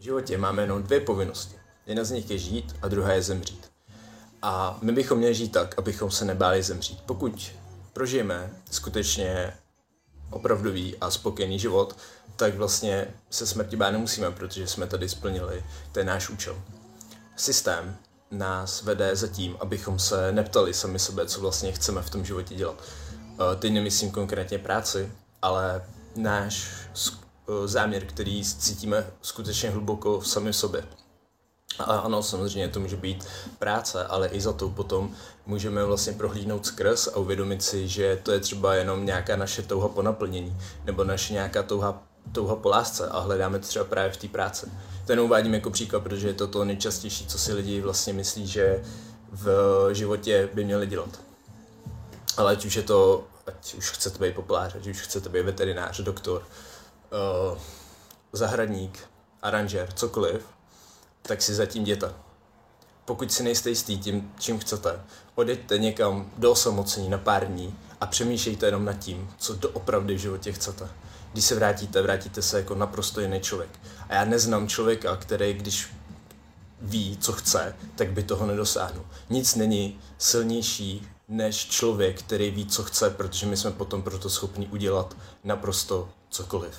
V životě máme jenom dvě povinnosti. Jedna z nich je žít a druhá je zemřít. A my bychom měli žít tak, abychom se nebáli zemřít. Pokud prožijeme skutečně opravdový a spokojený život, tak vlastně se smrti bát nemusíme, protože jsme tady splnili ten náš účel. Systém nás vede za tím, abychom se neptali sami sebe, co vlastně chceme v tom životě dělat. Eh, teď nemyslím konkrétně práci, ale náš záměr, který cítíme skutečně hluboko v sami sobě. A ano, samozřejmě to může být práce, ale i za to potom můžeme vlastně prohlídnout skrz a uvědomit si, že to je třeba jenom nějaká naše touha po naplnění, nebo naše nějaká touha, touha po lásce a hledáme to třeba právě v té práci. To jenom uvádím jako příklad, protože je to to nejčastější, co si lidi vlastně myslí, že v životě by měli dělat. Ale ať už je to, ať už chcete být populár, ať už chcete být veterinář, doktor, uh, zahradník, aranžer, cokoliv, tak si zatím jděte. Pokud si nejste jistý tím, čím chcete, odejďte někam do osamocení na pár dní a přemýšlejte jenom nad tím, co doopravdy v životě chcete. Když se vrátíte, vrátíte se jako naprosto jiný člověk. A já neznám člověka, který, když ví, co chce, tak by toho nedosáhnul. Nic není silnější než člověk, který ví, co chce, protože my jsme potom proto schopni udělat naprosto cokoliv.